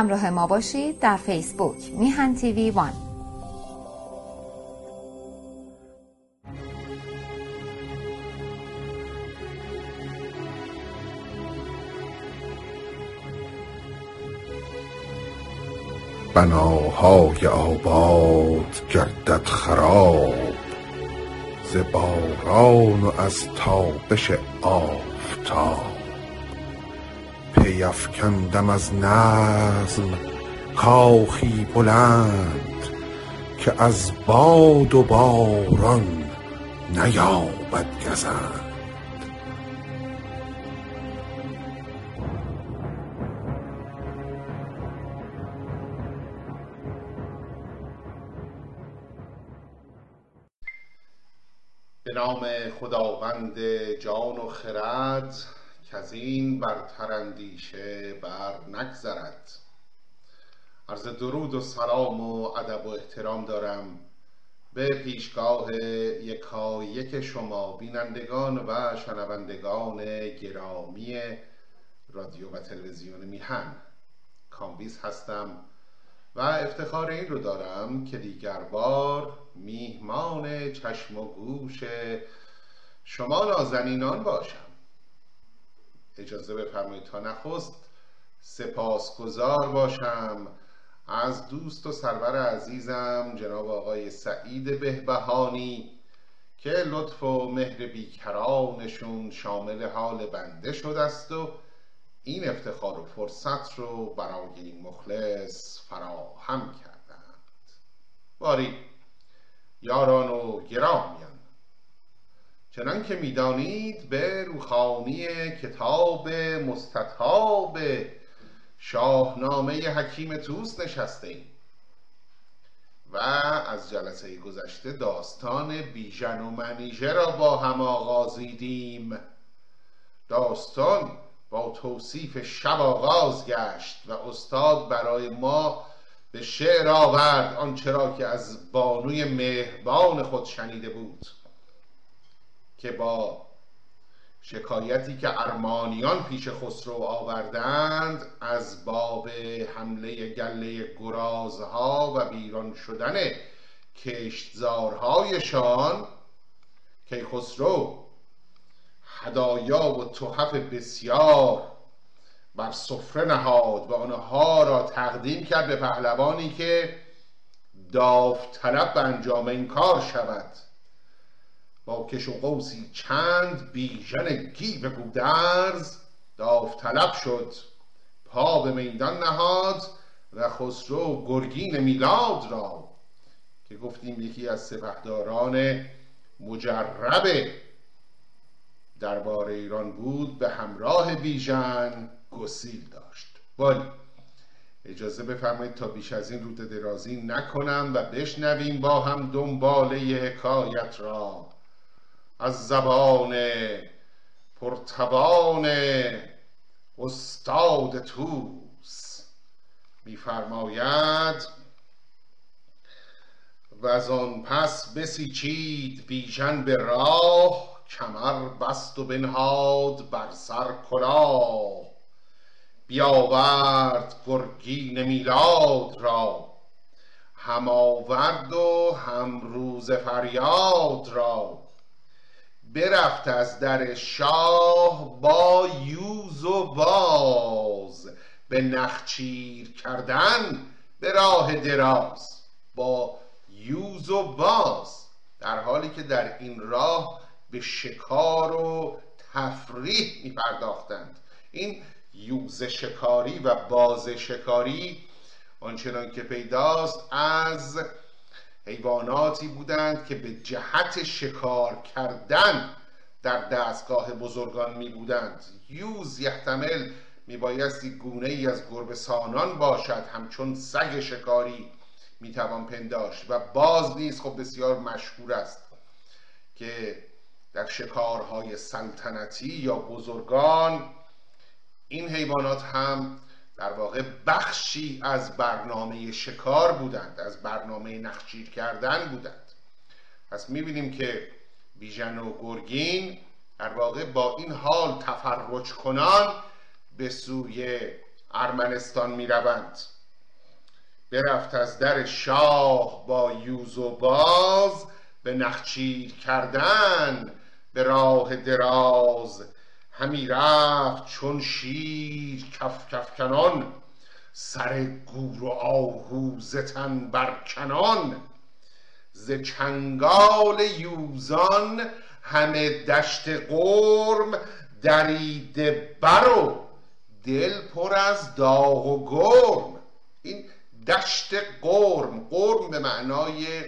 همراه ما باشید در فیسبوک میهن تیوی وان. بناهای آباد گردد خراب ز باران و از تابش آفتاب. پی افکندم از نظم کاخی بلند که از باد و باران نیابد گزند. به نام خداوند جان و خرد از این برتر اندیشه بر نگذرد. عرض درود و سلام و ادب و احترام دارم به پیشگاه یکایک شما بینندگان و شنوندگان گرامی رادیو و تلویزیون میهن. کامبیز هستم و افتخار این رو دارم که دیگر بار میهمان چشم و گوش شما نازنینان باشم. اجازه بفرمایید تا نخست سپاسگزار باشم. از دوست و سرور عزیزم جناب آقای سعید بهبهانی که لطف و مهر بیکرانشون شامل حال بنده شده است و این افتخار و فرصت رو برای این مخلص فراهم کردند. باری یاران و گرامیان. چنان که می‌دانید به روخانی کتاب مستطاب شاهنامه حکیم توس نشسته ایم. و از جلسه گذشته داستان بیژن و منیژه را با هم آغازیدیم. داستان با توصیف شب آغاز گشت و استاد برای ما به شعر آورد آنچه را که از بانوی مهربان خود شنیده بود. که با شکایتی که ارمانیان پیش خسرو آوردند از باب حمله گله گرازها و بیران شدن کشتزارهایشان که خسرو هدایا و تحف بسیار بر سفره نهاد و آنها را تقدیم کرد به پهلوانی که داوطلب به انجام این کار شود. کش و قوسی چند بیژن گیو گودرز داوطلب شد پا به میدان نهاد و خسرو گرگین میلاد را که گفتیم یکی از سپهداران مجرب دربار ایران بود به همراه بیژن گسیل داشت. ولی اجازه بفرمایید تا بیش از این روت درازی نکنم و بشنویم با هم دنباله حکایت را. از زبان پرتوان استاد توس میفرماید و از آن پس بسیچید بیژن به راه کمر بست و بنهاد بر سر کلاه. بیاورد گرگین میلاد را هم آورد و هم روز فریاد را. برفت از در شاه با یوز و باز. به نخچیر کردن به راه دراز. با یوز و باز. در حالی که در این راه به شکار و تفریح می پرداختند این یوز شکاری و باز شکاری آنچنان که پیداست از حیواناتی بودند که به جهت شکار کردن در دستگاه بزرگان می بودند یوز یحتمل می بایستی گونه ای از گربسانان باشد همچون سگ شکاری می توان پنداشت. و باز نیز خب بسیار مشهور است که در شکارهای سلطنتی یا بزرگان این حیوانات هم در واقع بخشی از برنامه شکار بودند از برنامه نخچیر کردن بودند. پس می‌بینیم که بیژن و گرگین در واقع با این حال تفرج کنان به سوی ارمنستان می روند برفت از در شاه با یوز و باز به نخچیر کردن به راه دراز همی رفت چون شیر کف کف کنان سر گور و آهو زتن بر کنان. ز چنگال یوزان همه دشت قرم دریده بر و دل پر از داغ و گرم. این دشت قرم قرم به معنای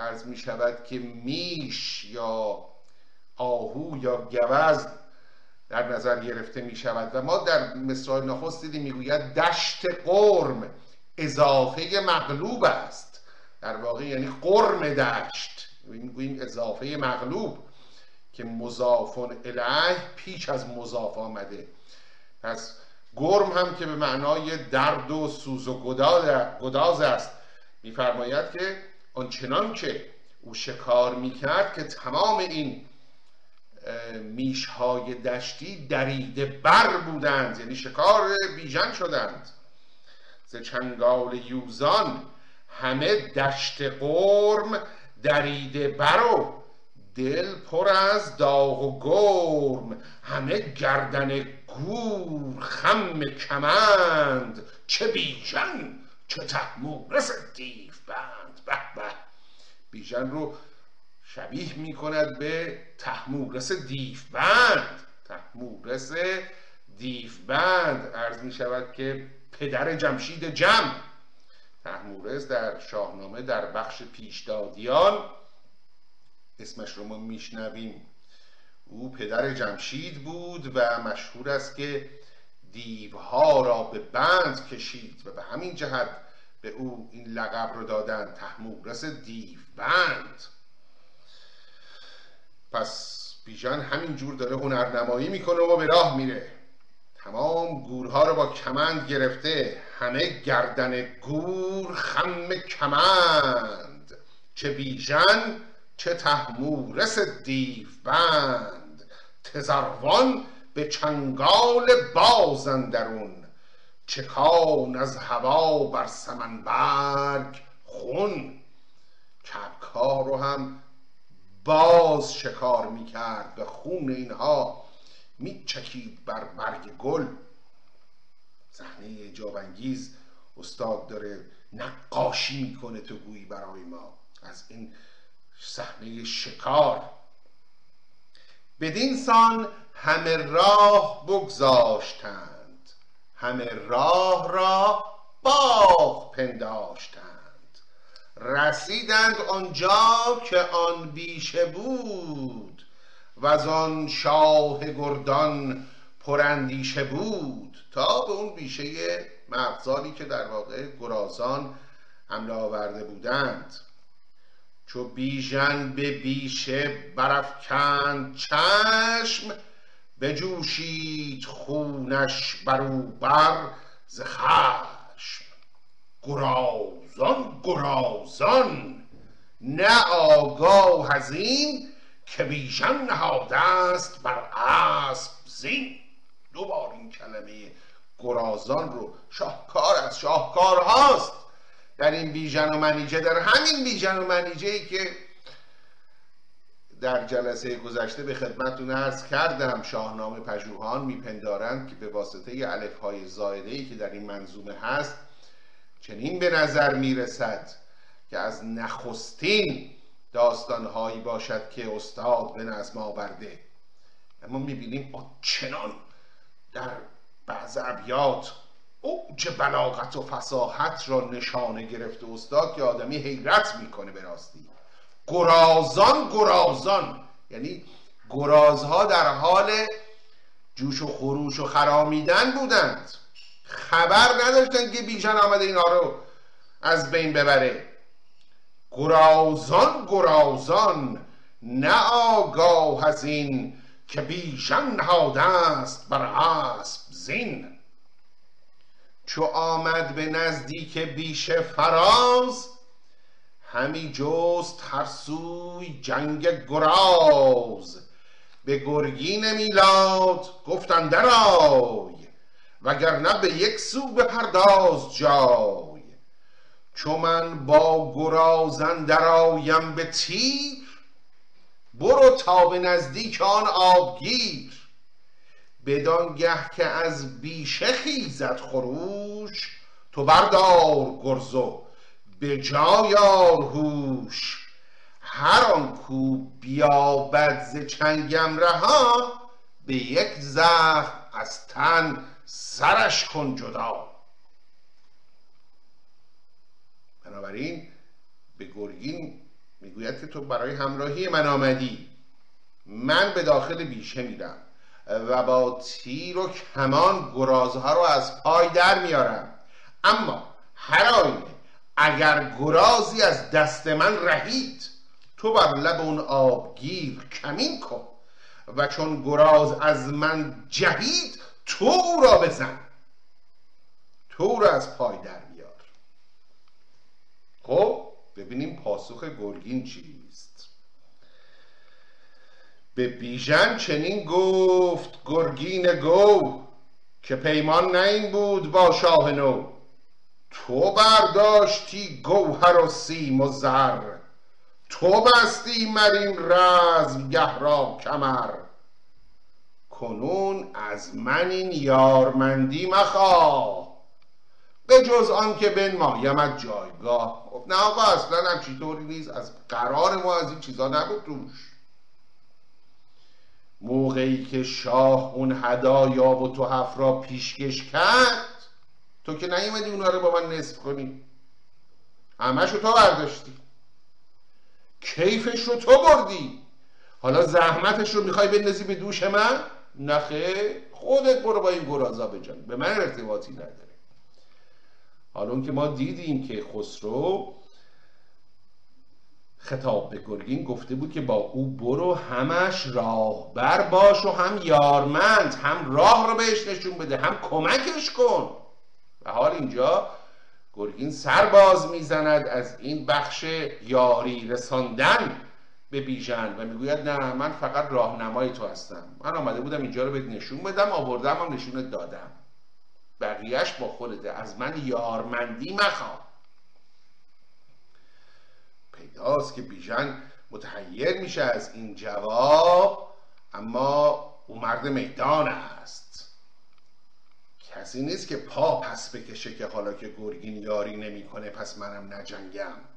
عرض می شود که میش یا آهو یا گوز در نظر گرفته می شود. و ما در مصرای نخست دیدیم می‌گوید دشت قرم اضافه مغلوب است. در واقع یعنی قرم دشت. می‌گوییم اضافه مغلوب که مضافون الیه پیش از مضاف آمده. پس گرم هم که به معنای درد و سوز و گداز است. میفرماید که آنچنان که او شکار می‌کرد که تمام این میشهای دشتی دریده بر بودند یعنی شکار بیژن شدند. ز چنگال یوزان همه دشت قرم دریده بر و دل پر از داغ و گرم. همه گردن گور خم کمند. چه بیژن چه تحمورس دیو بند. به به. بیژن رو شبیه می کند به تحمورس دیفبند تحمورس دیفبند عرض می شود که پدر جمشید جم. تحمورس در شاهنامه در بخش پیشدادیان. اسمش رو ما میشنویم. او پدر جمشید بود و مشهور است که دیوها را به بند کشید و به همین جهت به او این لقب رو دادن تحمورس دیو بند پس بیژن همین جور داره هنرنمایی می‌کنه و به راه میره. تمام گورها رو با کمند گرفته همه گردن گور خم کمند. چه بیژن چه تحمورس دیو بند. تزروان به چنگال بازندرون چکان از هوا بر سمنبرگ خون. کبکا رو هم باز شکار می‌کرد و خون اینها میچکید بر برگ گل. صحنه جاونگیز استاد داره نقاشی می‌کنه تو گویی برای ما. از این صحنه شکار. بدین سان همه راه بگذاشتند همه راه را باغ پنداشتند. رسیدند آنجا که آن بیشه بود و از آن شاه گردان پراندیشه بود تا به اون بیشه مغزالی که در واقع گرازان حمله آورده بودند. چو بیژن به بیشه برافکند چشم بجوشید خونش برو بر ز خشم. گرازان گرازان. نه آگاه از این که بیژن است بر اسب زین. دوبار این کلمه گرازان رو شاهکار از شاهکار هاست. در این بیژن و منیجه در همین بیژن و منیجه ای که در جلسه گذشته به خدمتتون ارز کردم شاهنامه پژوهان میپندارند که به واسطه الف های زایده ای که در این منظومه هست چنین به نظر می‌رسد که از نخستین داستانهایی باشد که استاد به نظم آورده. اما می‌بینیم چنان در بعض ابیات چه بلاغت و فساحت را نشانه گرفته استاد که آدمی حیرت می‌کنه به راستی. گرازان گرازان. یعنی گرازها در حال جوش و خروش و خرامیدن بودند. خبر نداشتن که بیژن آمده اینها رو از بین ببره. گرازان گرازان نه آگاه از این که بیژن نهاده است بر اسب زین. چو آمد به نزدیک بیش فراز همی جست هر سوی جنگ گراز. به گرگین میلاد گفتن درای وگرنه به یک سو بپرداز جای. چو من با گرازن درآیم به تیر برو تا به نزدیک آن آبگیر. بدانگه که از بیشه خیزد خروش تو بردار گرزو به جای هوش. هر آن کو بیابد ز چنگم رها به یک زخم از تن سرش کن جدا. بنابراین به گرگین می‌گوید که تو برای همراهی من آمدی. من به داخل بیشه میرم و با تیر و کمان گرازها رو از پای در میارم. اما هر آینه اگر گرازی از دست من رهید تو بر لب اون آبگیر کمین کن و چون گراز از من جهید تو او را بزن. تو او را از پای در بیار. خب ببینیم پاسخ گرگین چیست به بیژن چنین گفت گرگین گو که پیمان نه این بود با شاه نو. تو برداشتی گوهر و سیم و زر. تو بستی مرین رزم گه را کمر. کنون از من این یارمندی مخواه. به جز آن که بنمایمت جایگاه. خب نه آقا اصلا همچی طوری نیست. از قرار ما از این چیزا نبود موقعی که شاه اون هدایا و تو را پیشکش کرد تو که نیومدی اونها رو با من نصف کنی. همشو تو برداشتی. کیفش رو تو بردی. حالا زحمتش رو می‌خوای بندازی به دوش من؟ نخه خودت برو با این گرازا بجان به من ارتباطی نداره. حالا که ما دیدیم که خسرو خطاب به گرگین گفته بود که با او برو همش راهبر باش و هم یارمند هم راه رو بهش نشون بده هم کمکش کن. و حال اینجا گرگین سر باز می‌زند از این بخش یاری رساندن. به بیژن و می‌گوید نه من فقط راهنمای تو هستم. من آمده بودم اینجا رو بهت نشون بدم آوردم هم نشونت دادم. بقیهش با خودته. از من یارمندی مخواه. پیداست که بیژن متحیر میشه از این جواب اما او مرد میدان است. کسی نیست که پا پس بکشه که حالا که گرگین یاری نمی‌کنه پس منم نجنگم.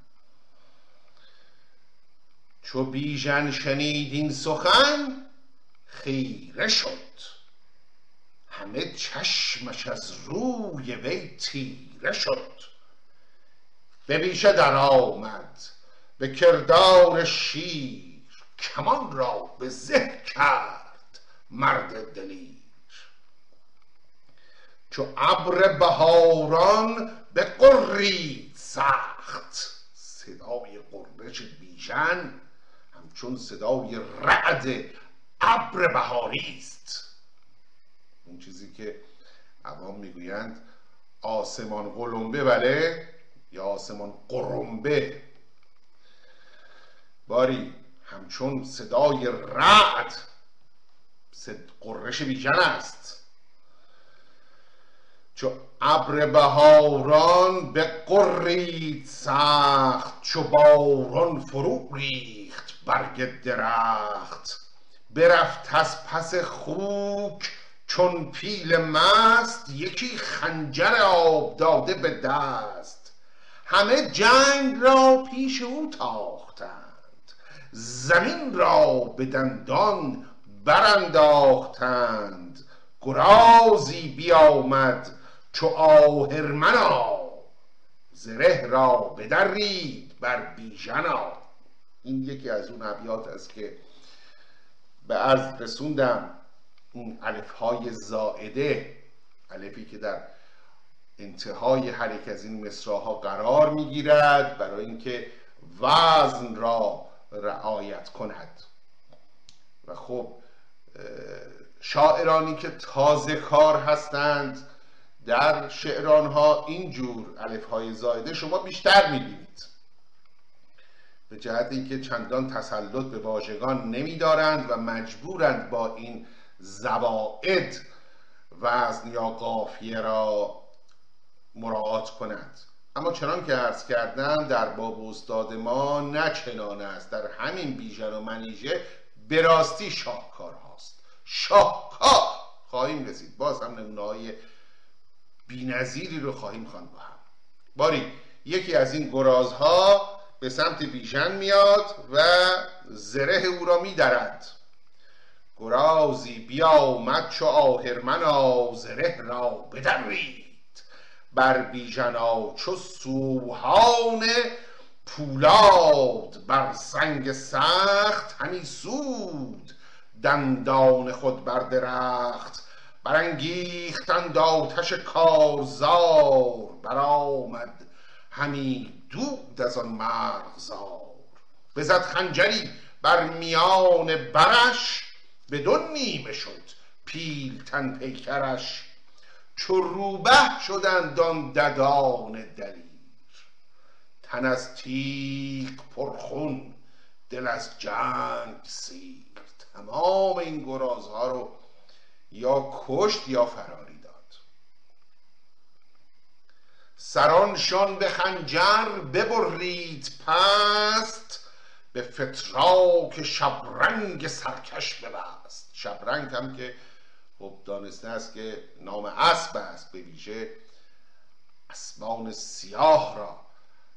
چو بیژن شنید این سخن خیره شد. همه چشمش از روی وی تیره شد. به بیشه در آمد به کردار شیر کمان را به زه کرد مرد دلیر. چو ابر بهاران به قرید سخت صدای قرش بیژن همچون صدای رعد ابر بهاری است. اون چیزی که عوام می‌گویند آسمان قلمبه بله یا آسمان قرنبه باری همچون صدای رعد قرش بیژن است. چو ابر بهاران به قرید سخت چو باران فرو برگ درخت. برفت از پس خوک چون پیل مست یکی خنجر آب داده به دست. همه جنگ را پیش او تاختند. زمین را به دندان برانداختند. گرازی بیامد چو آهرمنا. زره را بدرید بر بیژنا. این یکی از اون ابیات است که به عرض رسوندم اون الف های زائده الفی که در انتهای هر یک از این مصراها قرار می‌گیرد برای اینکه وزن را رعایت کند. و خب شاعرانی که تازه کار هستند در شعرانها اینجور الف های زایده شما بیشتر می‌بینید. به جهت اینکه چندان تسلط به واژگان نمیدارند و مجبورند با این زواعد وزن یا قافیه را مراعات کند اما چنان که عرض کردم در باب استاد ما نه چنان است. در همین بیژن و منیژه به راستی شاهکار هاست. شاهکار! خواهیم رسید. باز هم نمونه های بینظیری رو خواهیم خواند با هم. باری یکی از این گرازها به سمت بیژن میاد و زره او را میدرد. گرازی بیامد چو آهرمنا زره را بدرید. بر بیژنا چو سوهان پولاد بر سنگ سخت همی سود. دندان خود بر درخت برانگیختند آتش کارزار. برآمد همی دود از آن مرغزار. بزد خنجری بر میان برش به دو نیمه شد پیلتن پیکرش. چو روبه شدند آن ددان دلیر. تن از تیغ پرخون دل از جنگ سیر. تمام این گرازها رو یا کشت یا فراری داد سرانشان به خنجر ببرید پست به فتراک شبرنگ سرکش ببست. شبرنگ هم که خب دانسته است که نام اسب است به ویژه. اسبان سیاه را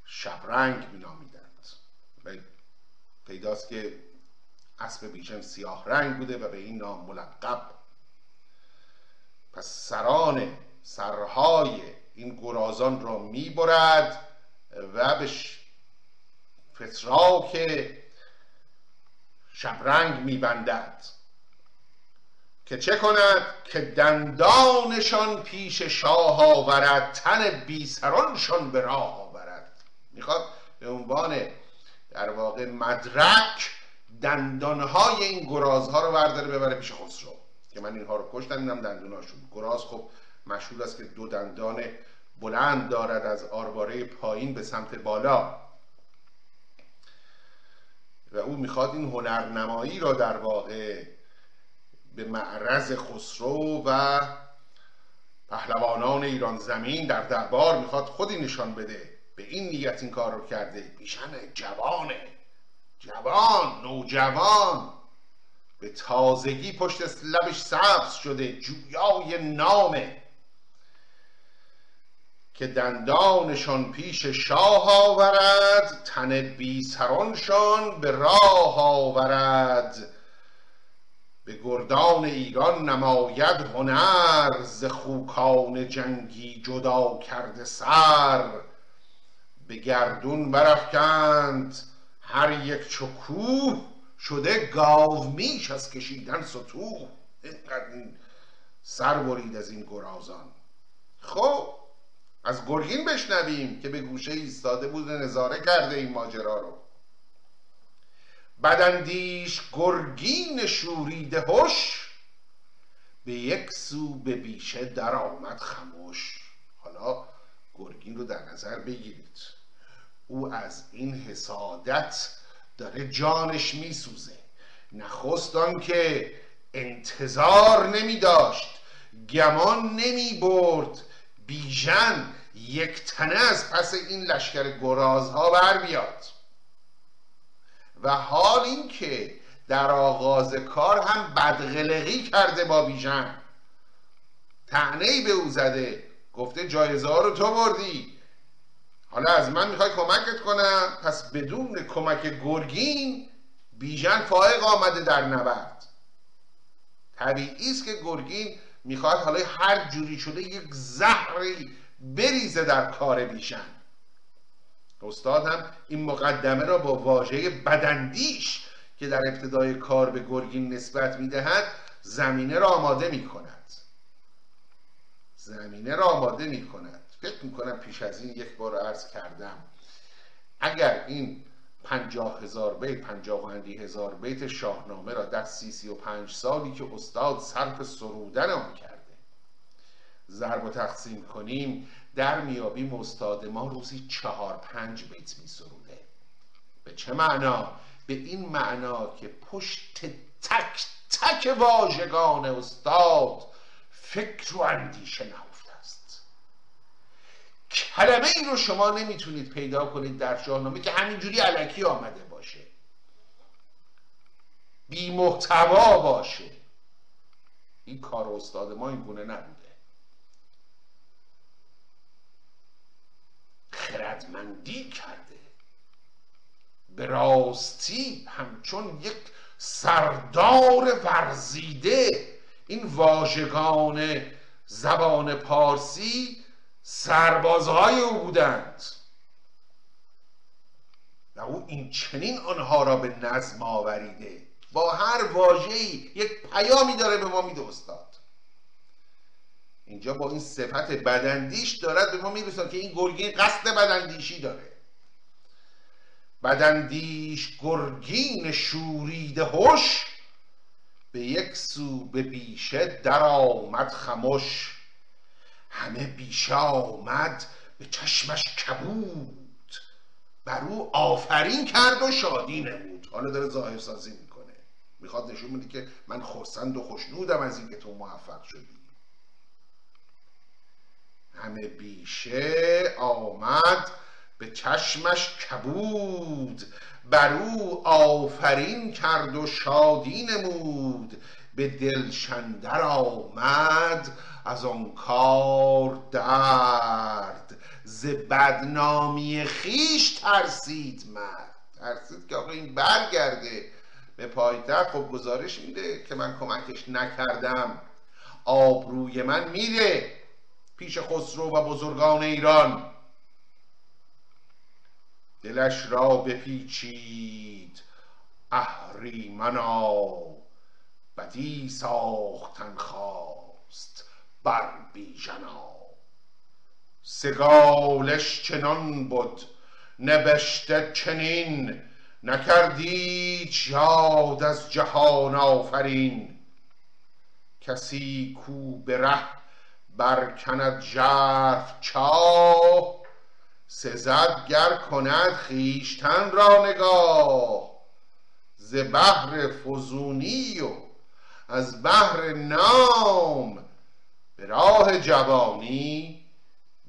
شبرنگ می نامیدند و پیداست که اسب بیژن سیاه رنگ بوده و به این نام ملقب. پس سران سرهای این گرازان را می‌برد و به فتراک شبرنگ میبندد. که چه کند؟ که دندانشان پیش شاه آورد تن بیسرانشان به راه آورد. می‌خواد به عنوان در واقع مدرک دندانهای این گرازها رو برداره ببره پیش خسرو. که من اینها رو کشتم اینم دندوناشون. گراز خب مشهور است که دو دندان بلند دارد از آرواره پایین به سمت بالا. و او می‌خواد این هنرنمایی را در واقع به معرض خسرو و پهلوانان ایران زمین در دربار می‌خواد خودی نشان بده. به این نیت این کار رو کرده. بیشن جوانه. جوان نوجوان. به تازگی پشت لبش سبز شده. جویای نامه. که دندانشان پیش شاه آورد تن بی سرانشان به راه آورد. به گردان ایران نماید هنر ز خوکان جنگی جدا کرده سر. به گردون برافکند هر یک چکوه شده گاو میش از کشیدن ستوه. اینقدر سر برید از این گرازان. خب از گرگین بشنویم که به گوشه ایستاده بود نظاره کرده این ماجرا رو. بدندیش گرگین شوریده هش به یک سو به بیشه در آمد خموش حالا گرگین رو در نظر بگیرید. او از این حسادت داره جانش میسوزه. نخست که انتظار نمی داشت گمان نمی برد بیژن یک تنه از پس این لشکر گرازها بر بیاد. و حال اینکه در آغاز کار هم بدغلقی کرده با بیژن. تعنی به او زده. گفته جایزه ها رو تو بردی. حالا از من می‌خوای کمکت کنم؟ پس بدون کمک گرگین بیژن فائق آمده در نبرد. طبیعی است که گرگین می‌خواد حالا هر جوری شده یک زهری بریزه در کار بیژن. استاد هم این مقدمه را با واژه بدندیش که در ابتدای کار به گرگین نسبت می‌دهد زمینه را آماده می‌کند. زمینه را آماده می‌کند. فکر می‌کنم پیش از این یک بار عرض کردم اگر این پنجاه هزار بیت پنجاه و هزار بیت شاهنامه را در سی سی و پنج سالی که استاد صرف سرودن آن کرده. ضرب و تقسیم کنیم در میابیم استاد ما روزی چهار پنج بیت می سروده. به چه معنا؟ به این معنا که پشت تک تک واژگان استاد فکر و اندیشه است کلمه ای رو شما نمی‌تونید پیدا کنید در شاهنامه که همینجوری علکی آمده باشه. بی محتوا باشه. این کار استاد ما این گونه نبوده. خردمندی کرده. به راستی همچون یک سردار ورزیده. این واژگان زبان پارسی سربازهای او بودند. و او این چنین آنها را به نظم آوریده. با هر واژه‌ای یک پیامی داره به ما میده استاد. اینجا با این صفت بدندیش دارد به ما می‌رسد که این گرگین قصد بدندیشی داره. بدندیش گرگین شورید هوش به یک سو به بیشه در آمد خموش همه بیشه آمد به چشمش کبود. بر او آفرین کرد و شادی نمود. حالا داره ظاهر سازی می‌کنه. می‌خواد نشون بده که من خرسند و خوشنودم از اینکه تو موفق شدی. همه بیشه آمد به چشمش کبود. بر او آفرین کرد و شادی نمود. به دلشندر آمد از آن کار درد. ز بدنامی خیش ترسید مرد. ترسید که آقا این برگرده. به پایتخت خب گزارش میده که من کمکش نکردم. آبروی من میره پیش خسرو و بزرگان ایران. دلش را بپیچید اهریمنا. بدی ساختن خواست بر بیژنا. سگالش چنان بود نبشته چنین نکردی یاد از جهان آفرین. کسی کو به ره برکند ژرف چاه سزد گر کند خیشتن را نگاه. ز بهر فزونی و از بهر نام به راه جوانی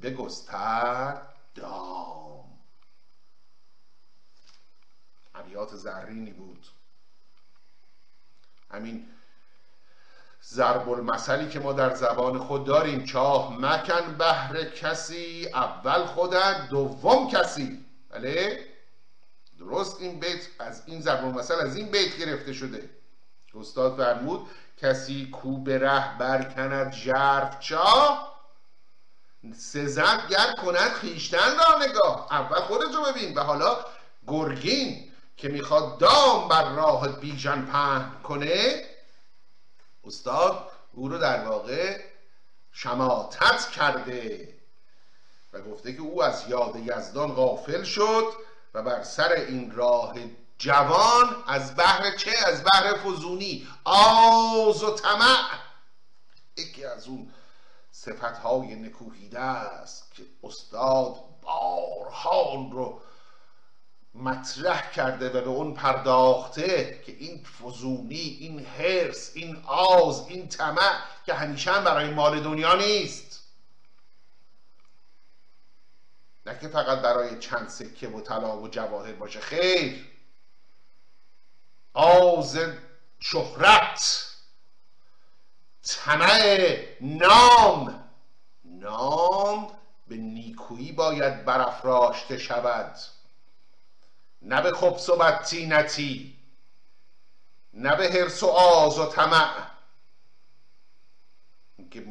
بگستر دام. ابیات زرینی بود. همین ضرب المثلی که ما در زبان خود داریم چاه مکن بهر کسی اول خودت دوم کسی. بله؟ درست این بیت از این ضرب المثل از این بیت گرفته شده. استاد فرمود کسی کو به ره برکند ژرف چاه سزد گر کند خیشتن را نگاه. اول خودت رو ببین. و حالا گرگین که می‌خواد دام بر راه بیژن پهن کنه استاد او رو در واقع شماتت کرده و گفته که او از یاد یزدان غافل شد و بر سر این راه جوان از بحر چه؟ از بحر فزونی. آز و طمع. یکی از اون صفت های نکوهیده است که استاد بارها رو مطرح کرده و به اون پرداخته که این فزونی این حرس این آز این طمع که همیشه هم برای مال دنیا نیست. نه که فقط برای چند سکه و طلا و جواهر باشه. خیر. آز شهرت طمع نام. نام به نیکویی باید برافراشته شود. نه به خبس و بدتینتی نه به حرس و آز و طمع. که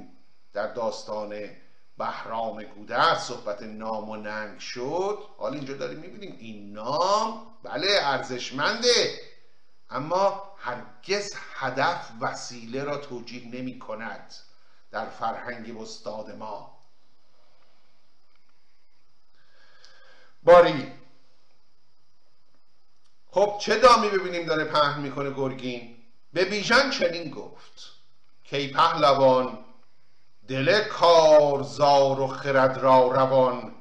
در داستان بهرام گوده صحبت نام و ننگ شد حالا اینجا داریم می‌بینیم این نام بله ارزشمنده. اما هرگز هدف وسیله را توجیه نمی کند در فرهنگ استاد ما. باری خب چه دامی ببینیم داره پهن می‌کنه گرگین؟ به بیژن چنین گفت کی پهلوان دل کارزار و خرد را روان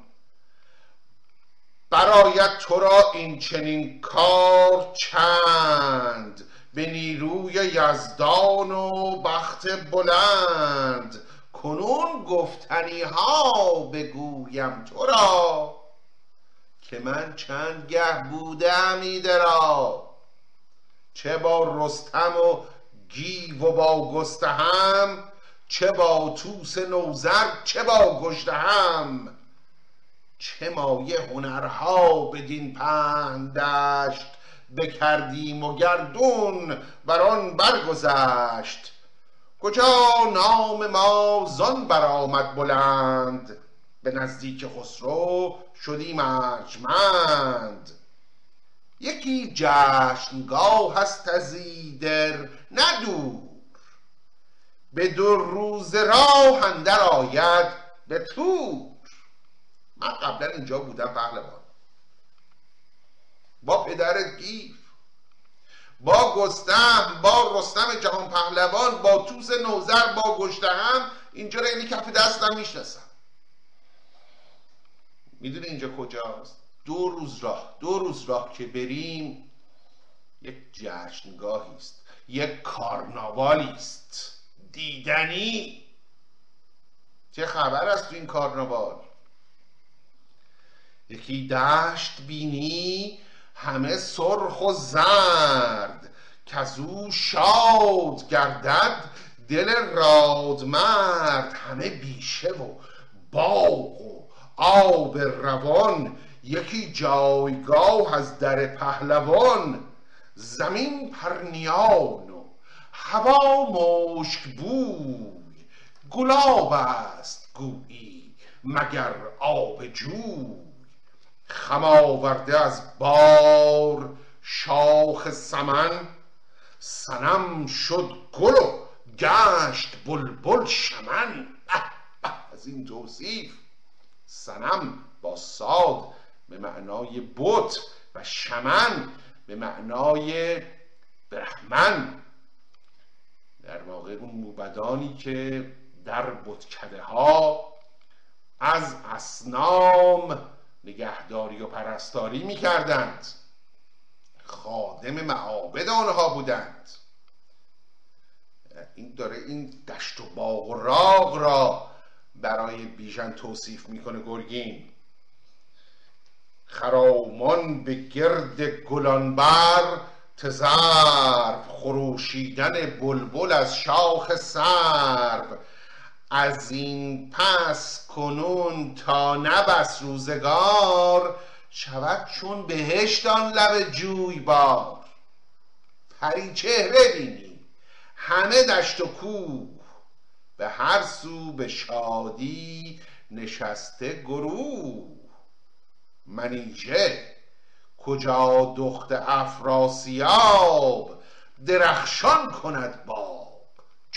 برایت تو را این چنین کار چند؟ به نیروی یزدان و بخت بلند. کنون گفتنی ها بگویم تو را که من چند گه بودم ایدرا چه با رستم و گیو و با گستهم چه با توس نوزر چه با گژدهم چه مایه هنرها بدین پندشت بکردیم و گردون بر آن برگذشت. کجا نام ما زان برآمد بلند؟ به نزدیک خسرو شدیم ارجمند یکی جشنگاه هست از ایدر ندور به دو روز راه اندر آید به تور. من قبلا اینجا بودم پهلوان با. پدرت گیف با گستهم با رستم جهان پهلوان با توس نوزر با گشتهم اینجا رو یعنی کف دستم می‌شناسم. می‌دونی اینجا کجاست؟ دو روز راه دو روز راه که بریم یک جشنگاهی است یک کارناوالی است. دیدنی؟ چه خبر است تو این کارناوال؟ یکی دشت بینی همه سرخ و زرد. که از او شاد گردد دل رادمرد همه بیشه و باغ و آب روان. یکی جایگاه از در پهلوان. زمین پرنیان و هوا مشک بوی. گلاب است گویی مگر آب جوی. خم آورده از بار شاخ سمن سنم شد گل و گشت بلبل شمن. از این توصیف. سنم با ساد به معنای بت و شمن به معنای برهمن. در واقع اون موبدانی که در بتکده ها از اسنام نگهداری و پرستاری می‌کردند. خادم معابد آنها بودند. این داره این دشت و باغ و راغ را برای بیژن توصیف می‌کنه گرگین. خرامان به گرد گلانبر تزرف خروشیدن بلبل از شاخ سرو از این پس کنون تا نبس روزگار شود چون بهشت آن لب جویبار. پری چهره بینی همه دشت و کوه به هر سو به شادی نشسته گروه. منیژه کجا دخت افراسیاب درخشان کند باغ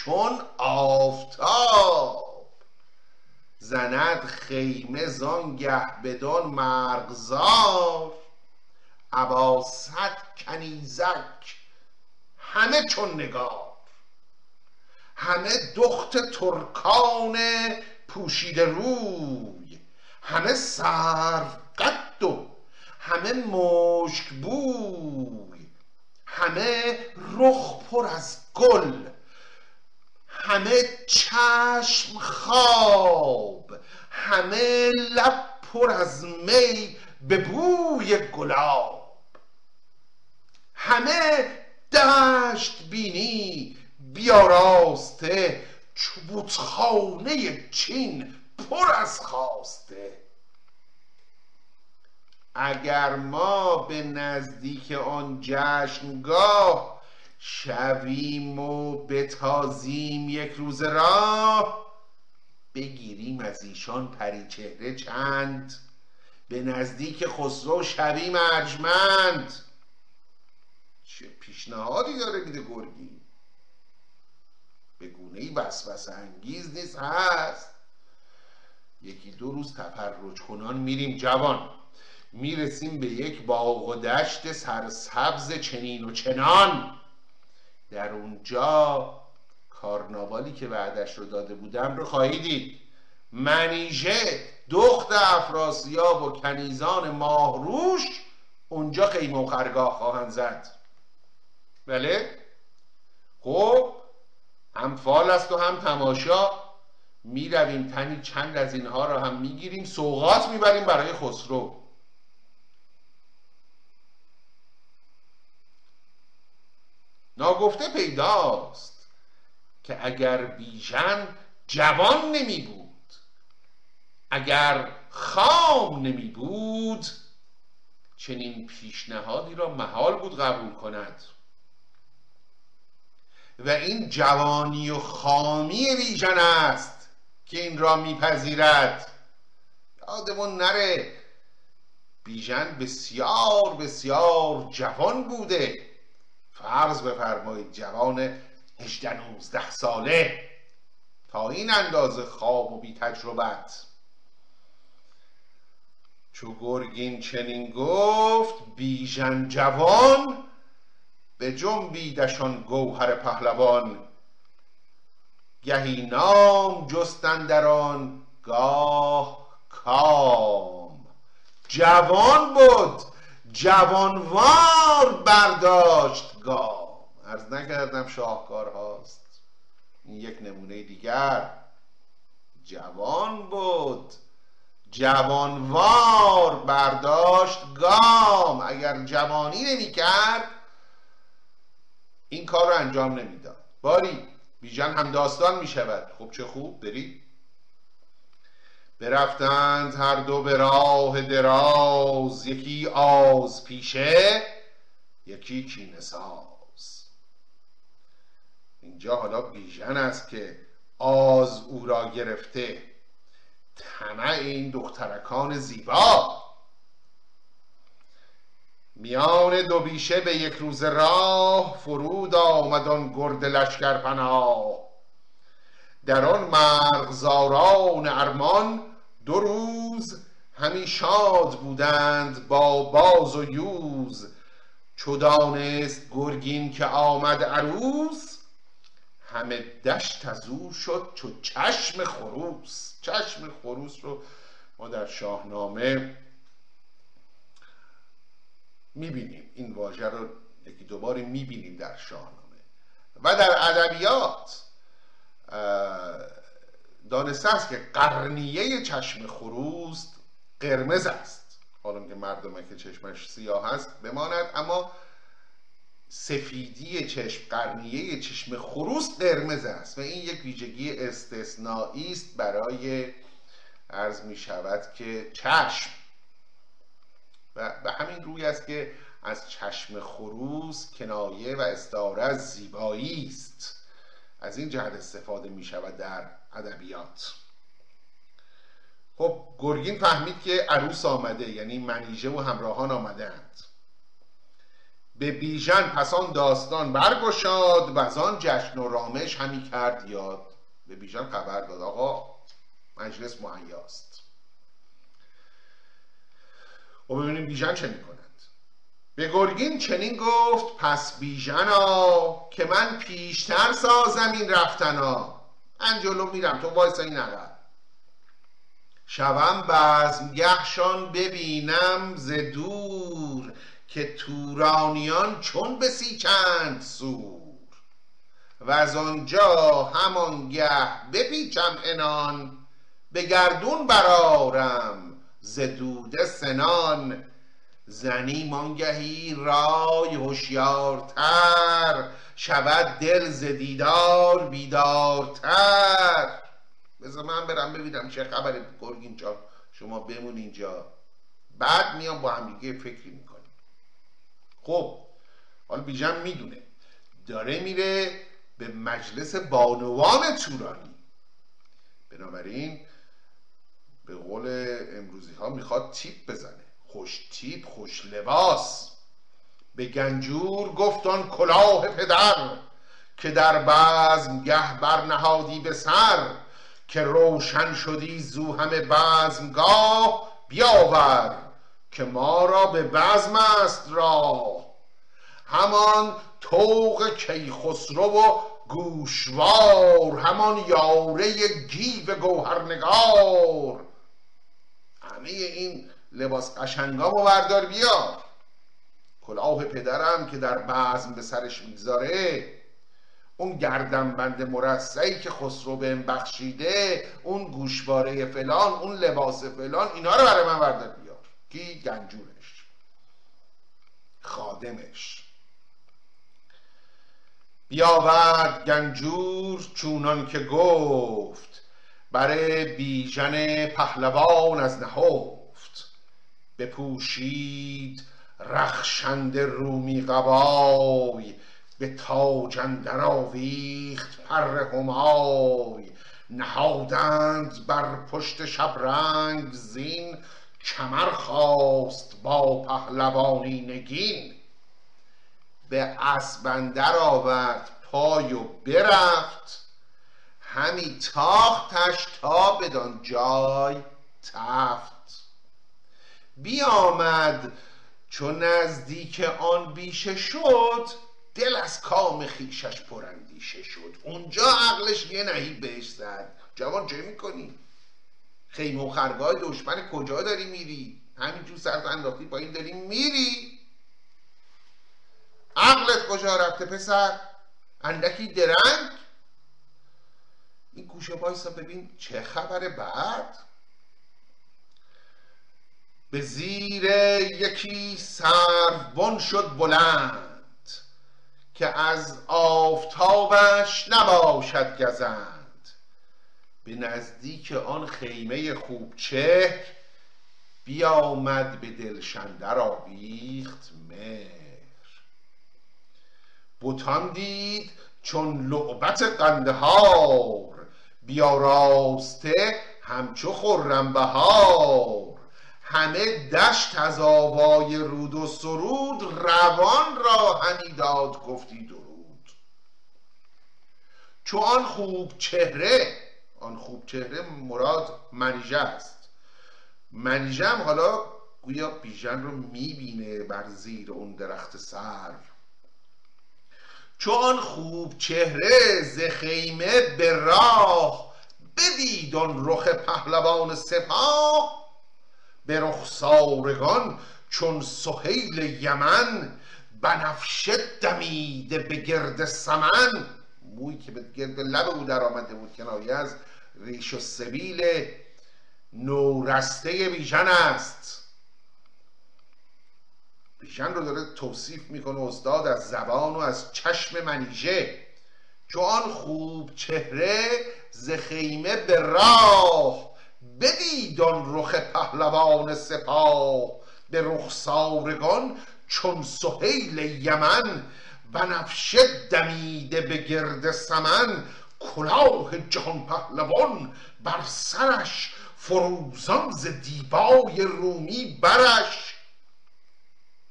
چون آفتاب. زند خیمه زانگه بدان مرغزار. صد کنیزک همه چون نگار. همه دخت ترکان پوشیده روی. همه سرو قد و همه مشک بوی. همه رخ پر از گل همه چشم خواب همه لب پر از می به بوی گلاب. همه دشت بینی بیاراسته چوبوتخانه چین پر از خواسته. اگر ما به نزدیک آن جشنگاه شویم و بتازیم یک روز راه. بگیریم از ایشان پریچهره چند. به نزدیک خسرو شویم ارجمند. چه پیشنهادی داره میده گرگی؟ به گونه ای وسوسه انگیز نیست هست. یکی دو روز تفرج کنان میریم. جوان می‌رسیم به یک باغ و دشت سرسبز چنین و چنان. در اونجا کارناوالی که وعدش رو داده بودم رو خواهی دید. منیژه دخت افراسیاب و کنیزان ماهروش اونجا خیمه و خرگاه خواهند زد. بله؟ خب هم فال است و هم تماشا. می‌رویم تنی چند از اینها را هم می‌گیریم سوغات می‌بریم برای خسرو. ناگفته پیداست که اگر بیژن جوان نمی بود اگر خام نمی بود چنین پیشنهادی را محال بود قبول کند. و این جوانی و خامی بیژن است که این را میپذیرد یادمون نره بیژن بسیار بسیار جوان بوده. فرض بفرمایید جوان 18 19 ساله تا این اندازه خواب و بی تجربت چو گرگین چنین گفت بیژن جوان به جنبیدشان گوهر پهلوان. گهی نام جستن در آن گاه کام. جوان بود جوانوار برداشت گام ارز نکردم شاهکار هاست. این یک نمونه دیگر. جوان بود. جوانوار برداشت گام. اگر جوانی نمی کرد این کار رو انجام نمی‌داد. باری بیژن هم داستان می شود خب چه خوب برید برفتند هر دو به راه دراز یکی آز پیشه یکی کینه ساز. اینجا حالا بیژن است که آز او را گرفته. طمع این دخترکان زیبا. میان دو بیشه به یک روز راه فرود آمد آن گرد لشکر پناه در آن مرغزاران ارمان دو روز همی شاد بودند با باز و یوز. چو دانست گرگین که آمد عروس همه دشت از او شد چو چشم خروس. چشم خروس رو ما در شاهنامه می‌بینیم. این واژه رو یکی دوباره می‌بینیم در شاهنامه. و در ادبیات دانسته است که قرنیه چشم خروس قرمز است. حالا که مردمه که چشمش سیاه است بماند اما سفیدی چشم قرنیه چشم خروس قرمز است و این یک ویژگی استثنایی است برای عرض می شود که چشم. و به همین روی است که از چشم خروس کنایه و استعاره از زیبایی است. از این جهت استفاده می شود در ادبیات. خب گرگین فهمید که عروس آمده یعنی منیژه و همراهان آمدند به بیژن پسان داستان برگشاد و از آن جشن و رامش همی کرد یاد. به بیژن خبر داد آقا مجلس مهیاست. و ببینیم بیژن چه می‌کنند به گرگین چنین گفت پس بیژنا که من پیشتر سازم این رفتنا. من جلو میرم تو وایسا این عقب شوم گهشان ببینم ز دور که تورانیان چون بسیچند سور. و از آنجا همانگه بپیچم انان به گردون برارم ز دوده سنان. زنی مانگهی رای هوشیارتر شود دل ز دیدار بیدارتر. بذار من برم ببینم چه خبره. گرگ اینجا شما بمون اینجا. بعد میام با هم دیگه فکری می‌کنیم. خب حالا بیژن می‌دونه. داره میره به مجلس بانوان تورانی. بنابراین به قول امروزی ها می‌خواد تیپ بزنه. خوش تیپ خوش لباس. به گنجور گفتان کلاه پدر که در بزم گه برنهادی به سر که روشن شدی زو همه بزمگاه بیاور که ما را به بزم است را همان توق کیخسرو و گوشوار همان یاره گیو گوهرنگار. همه این لباس قشنگامو بردار بیار کلاه پدرم که در بزم به سرش می‌گذاره اون گردنبند مرصعی که خسرو بهم بخشیده اون گوشواره فلان اون لباس فلان اینا رو برای من بردار بیار کی؟ گنجورش خادمش. بیاورد گنجور چونان که گفت برای بیژن پهلوان از نهفت. بپوشید رخشند رومی قبای به تاج اندر آویخت پر همای. نهادند بر پشت شبرنگ زین کمر خواست با پهلوانی نگین. به اسب اندر آورد پای و برفت همی تاختش تا بدان جای تفت. بیامد چون نزدیک آن بیشه شد دل از کام خیشش پراندیشه شد اونجا عقلش یه نهی بهش زد جوان چه می‌کنی؟ خیمه و خرگاه دشمن کجا داری میری؟ همینجور سرت انداختی پایین داری میری؟ عقلت کجا رفته پسر؟ اندکی درنگ؟ این گوشه بایستا ببین چه خبر بعد؟ به زیر یکی سروبن شد بلند که از آفتابش نباشد گزند. به نزدیک آن خیمه خوب چهر بیامد به دلشندر آویخت مهر. بتان دید چون لعبت قندهار بیاراسته همچو خرم بهار. همه دشت از آوای رود و سرود روان را همی داد گفتی درود. چو آن خوب چهره آن خوب چهره مراد منیژه است. منیژه هم حالا گویا بیژن رو می‌بینه بر زیر اون درخت سر. چو آن خوب چهره ز خیمه به راه بدید آن رخ پهلوان سپاه به رخسارگان چون سهیل یمن بنفشه دمیده به گرد سمن. موی که به گرد لب او در آمده بود کنایه از ریش و سبیل نورسته بیژن است. بیژن رو داره توصیف می‌کنه استاد از زبان و از چشم منیژه. چون خوب چهره ز خیمه به راه بدید آن رخ پهلوان سپاه به رخسارگان چون سهیل یمن بنفشه دمیده به گرد سمن کلاه جهان پهلوان بر سرش فروزان ز دیبای رومی برش.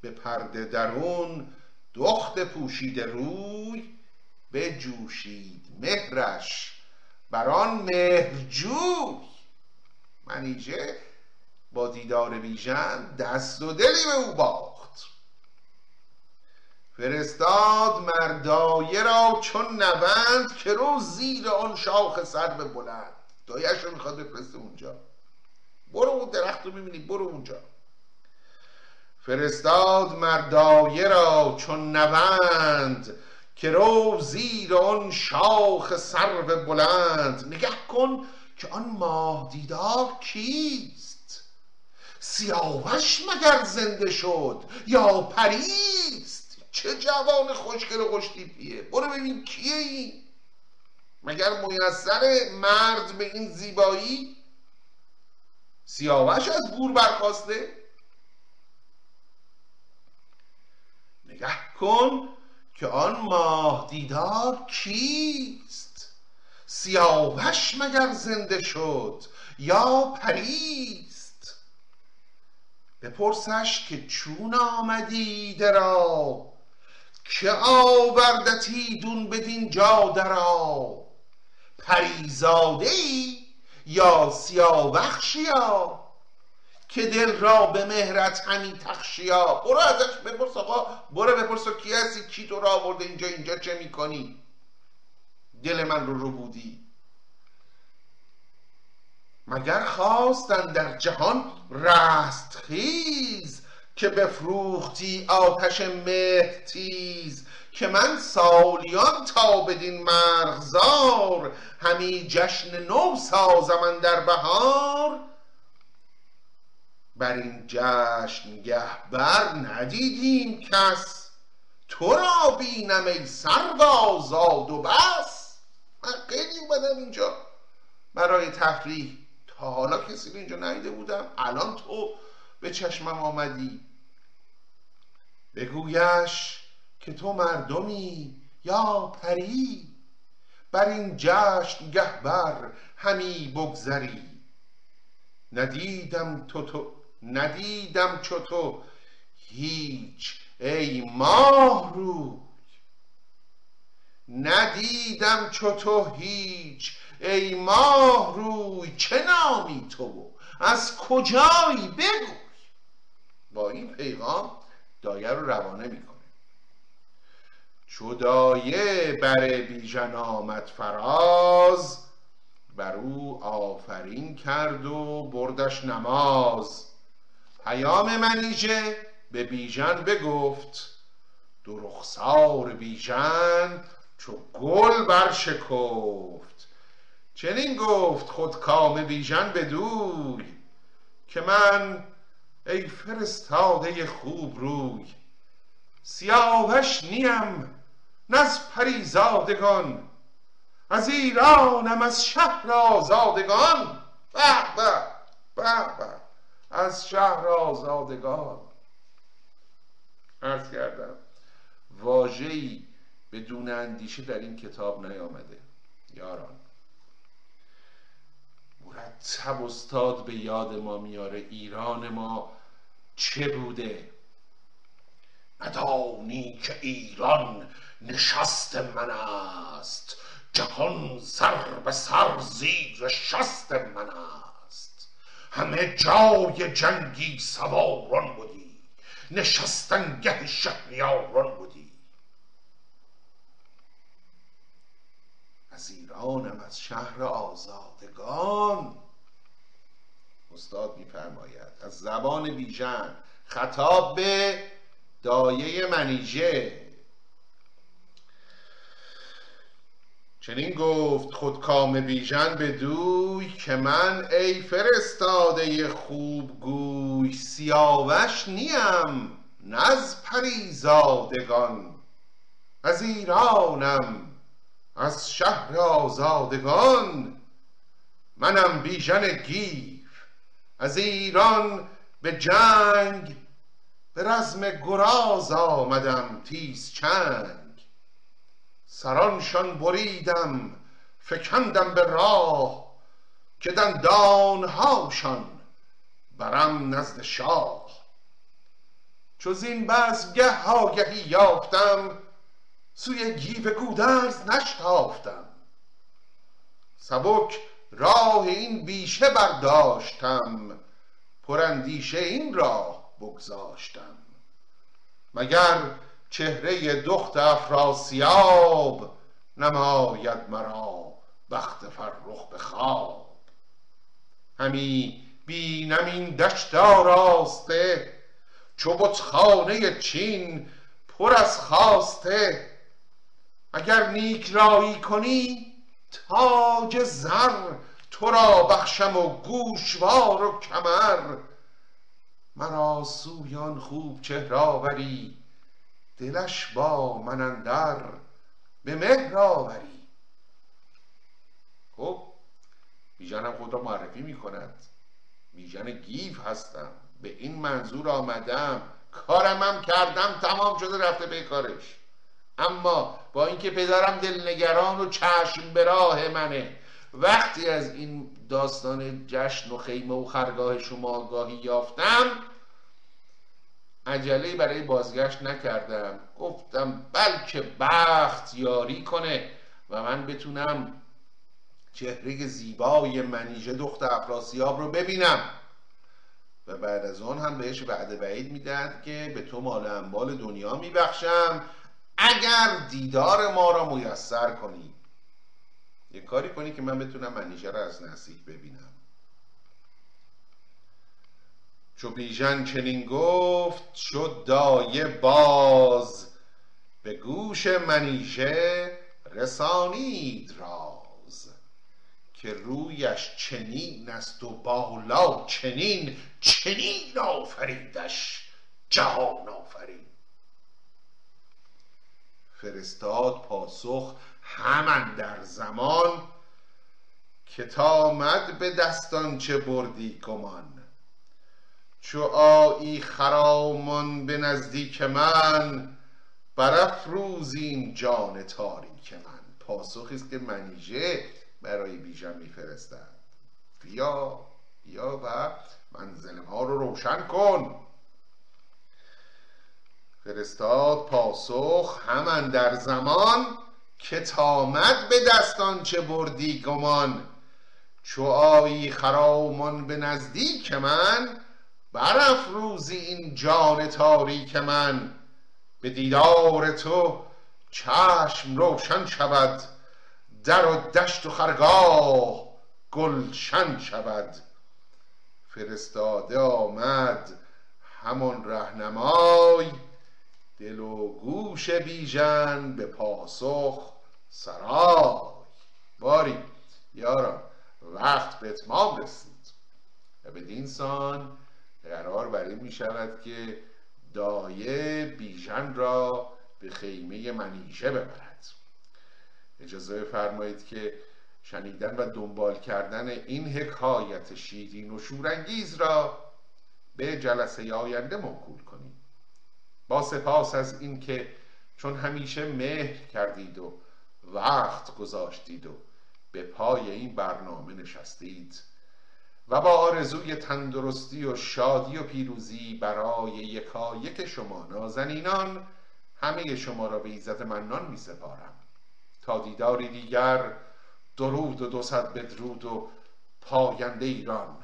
به پرده درون دخت پوشیده روی بجوشید مهرش بر آن مهرجوی منیژه با دیدار بیژن دست و دلی به او باخت. فرستاد مردایه را چون نوند که رو زیر آن شاخ سر بلند دایش رو می‌خواد بفرسته اونجا. برو اون درخت رو می‌بینی برو اونجا. فرستاد مردایه را چون نوند که رو زیر آن شاخ سرو بلند نگه کن که آن ماه دیدار کیست؟ سیاوش مگر زنده شد یا پریست؟ چه جوان خوشگل و خوشتیپیه. برو ببین کیه این مگر میسر مرد به این زیبایی؟ سیاوش از گور برخواسته. نگه کن که آن ماه دیدار کیست؟ سیاوش مگر زنده شد یا پریست؟ بپرسش که چون آمدی درا؟ که آوردتی دون بدین جا درا؟ پریزاده ای یا سیاوخشیا؟ که دل را به مهرت همی تخشیا؟ برو ازش بپرس آقا برو بپرس کی هستی؟ کی تو را آورده اینجا اینجا چه می‌کنی؟ دل من رو رو بودی. مگر خواستن در جهان رستخیز که بفروختی آتش مهر تیز؟ که من سالیان تا بدین مرغزار همی جشن نو سازم در بهار؟ بر این جشن گهبر ندیدیم کس. تو را بینم ای آزاد و بس. من خیلی اومدم اینجا. برای تفریح. تا حالا کسی رو اینجا ندیده بودم. الان تو به چشمم آمدی. بگویش که تو مردمی یا پری. بر این جشن گهبر همی بگذری. ندیدم تو تو ندیدم چو تو. هیچ ای ماه روی ندیدم چو تو هیچ. ای ماه روی چه نامی تو از کجایی بگوی با این پیغام دایه رو روانه می‌کنه. چو دایه بر بیژن آمد فراز بر او آفرین کرد و بردش نماز. پیام منیژه به بیژن بگفت دو رخسار بیژن چو گل برشکفت. چنین گفت خود کام بیژن بدوی که من ای فرستاده خوب روی سیاوش نیم نز پریزادگان از ایرانم از شهر آزادگان به به به به از شهر آزادگان عرض کردم واژه‌ای بدون اندیشه در این کتاب نیامده. یاران مرتب استاد به یاد ما میاره. ایران ما چه بوده؟ ندانی که ایران نشست من است. جهان سر به سر زیر شست من است. همه جای جنگی سواران بودی. نشستنگه شهریاران بودی. از ایرانم از شهر آزادگان. استاد میفرماید از زبان بیژن خطاب به دایه منیژه. چنین گفت خود کام بیژن به دوی که من ای فرستاده خوب گوی سیاوش نیم نز پریزادگان. از ایرانم از شهر آزادگان منم بیژن از ایران به جنگ به رزم گراز آمدم تیز چنگ. سرانشان بریدم فکندم به راه که دندانهاشان برم نزد شاه. چو زین بس گه آگهی یافتم سوی گیو گودرز نشتافتم. سبک راه این بیشه برداشتم. پراندیشه این راه بگذاشتم. مگر چهره دخت افراسیاب نماید مرا بخت فرخ به خواب؟ همی بینم این دشت آراسته چو بتخانه چین پر از خواسته. اگر نیک رایی کنی تاج زر تو را بخشم و گوشوار و کمر. مرا سویان خوب چهره آوری دلش با من اندر به مهر آوری. خب بیژن هم خود را معرفی می کند. بیژن گیف هستم به این منظور آمدم. کارم هم کردم تمام شده رفته به کارش. اما با اینکه پدرم دلنگران و چشم به راه منه وقتی از این داستان جشن و خیمه و خرگاه شما آگاهی یافتم عجله برای بازگشت نکردم. گفتم بلکه بخت یاری کنه و من بتونم چهره زیبای منیژه دخت افراسیاب رو ببینم. و بعد از آن هم بهش وعده بعید می‌دهد که به تو مال انبال دنیا میبخشم اگر دیدار ما را میسر کنی یه کاری کنی که من بتونم منیژه را از نزدیک ببینم. چو بیژن چنین گفت شد دایه باز. به گوش منیژه رسانید راز. که رویش چنین است و بالا چنین چنین آفریدش جهان آفرین فرستاد پاسخ همان در زمان که تامد به دستان چه بردی گمان. چو آیی خرامان به نزدیک من برافروز این جان تاریک من. پاسخی است که منیژه برای بیژن میفرستد. بیا بیا و منزل ما رو روشن کن. فرستاد پاسخ همان در زمان که تامد به دستان چه بردی گمان. چو آیی خرامان به نزدیک من برافروزی این جان تاریک من. به دیدار تو چشم روشن شود در و دشت و خرگاه گلشن شود. فرستاده آمد همان رهنمای دل و گوش بیژن به پاسخ سرای. باری یاران وقت به اتمام رسید. و بدین سان قرار بر این می شود که دایه بیژن را به خیمه منیژه ببرد. اجازه بفرمایید که شنیدن و دنبال کردن این حکایت شیرین و شورانگیز را به جلسه آینده موکول کنیم. سپاس از اینکه چون همیشه مهر کردید و وقت گذاشتید و به پای این برنامه نشستید و با آرزوی تندرستی و شادی و پیروزی برای یکایک شما نازنینان همه شما را به ایزد منان می سپارم تا دیداری دیگر درود و دو صد بدرود و پاینده ایران.